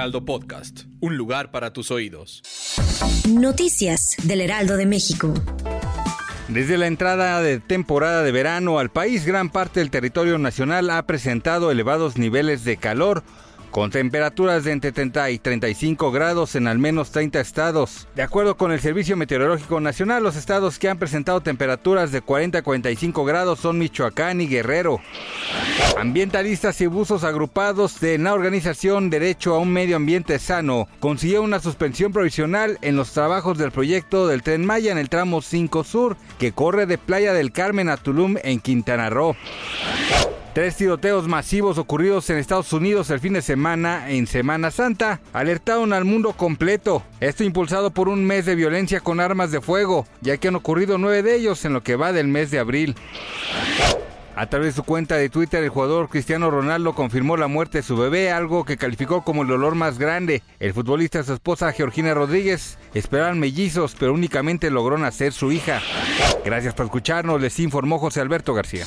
Heraldo Podcast, un lugar para tus oídos. Noticias del Heraldo de México. Desde la entrada de temporada de verano al país, gran parte del territorio nacional ha presentado elevados niveles de calor con temperaturas de entre 30 y 35 grados en al menos 30 estados. De acuerdo con el Servicio Meteorológico Nacional, los estados que han presentado temperaturas de 40 a 45 grados son Michoacán y Guerrero. Ambientalistas y buzos agrupados de la organización Derecho a un Medio Ambiente Sano consiguieron una suspensión provisional en los trabajos del proyecto del Tren Maya en el tramo 5 Sur, que corre de Playa del Carmen a Tulum en Quintana Roo. Tres tiroteos masivos ocurridos en Estados Unidos el fin de semana en Semana Santa alertaron al mundo completo. Esto impulsado por un mes de violencia con armas de fuego, ya que han ocurrido nueve de ellos en lo que va del mes de abril. A través de su cuenta de Twitter, el jugador Cristiano Ronaldo confirmó la muerte de su bebé, algo que calificó como el dolor más grande. El futbolista y su esposa Georgina Rodríguez esperaban mellizos, pero únicamente logró nacer su hija. Gracias por escucharnos, les informó José Alberto García.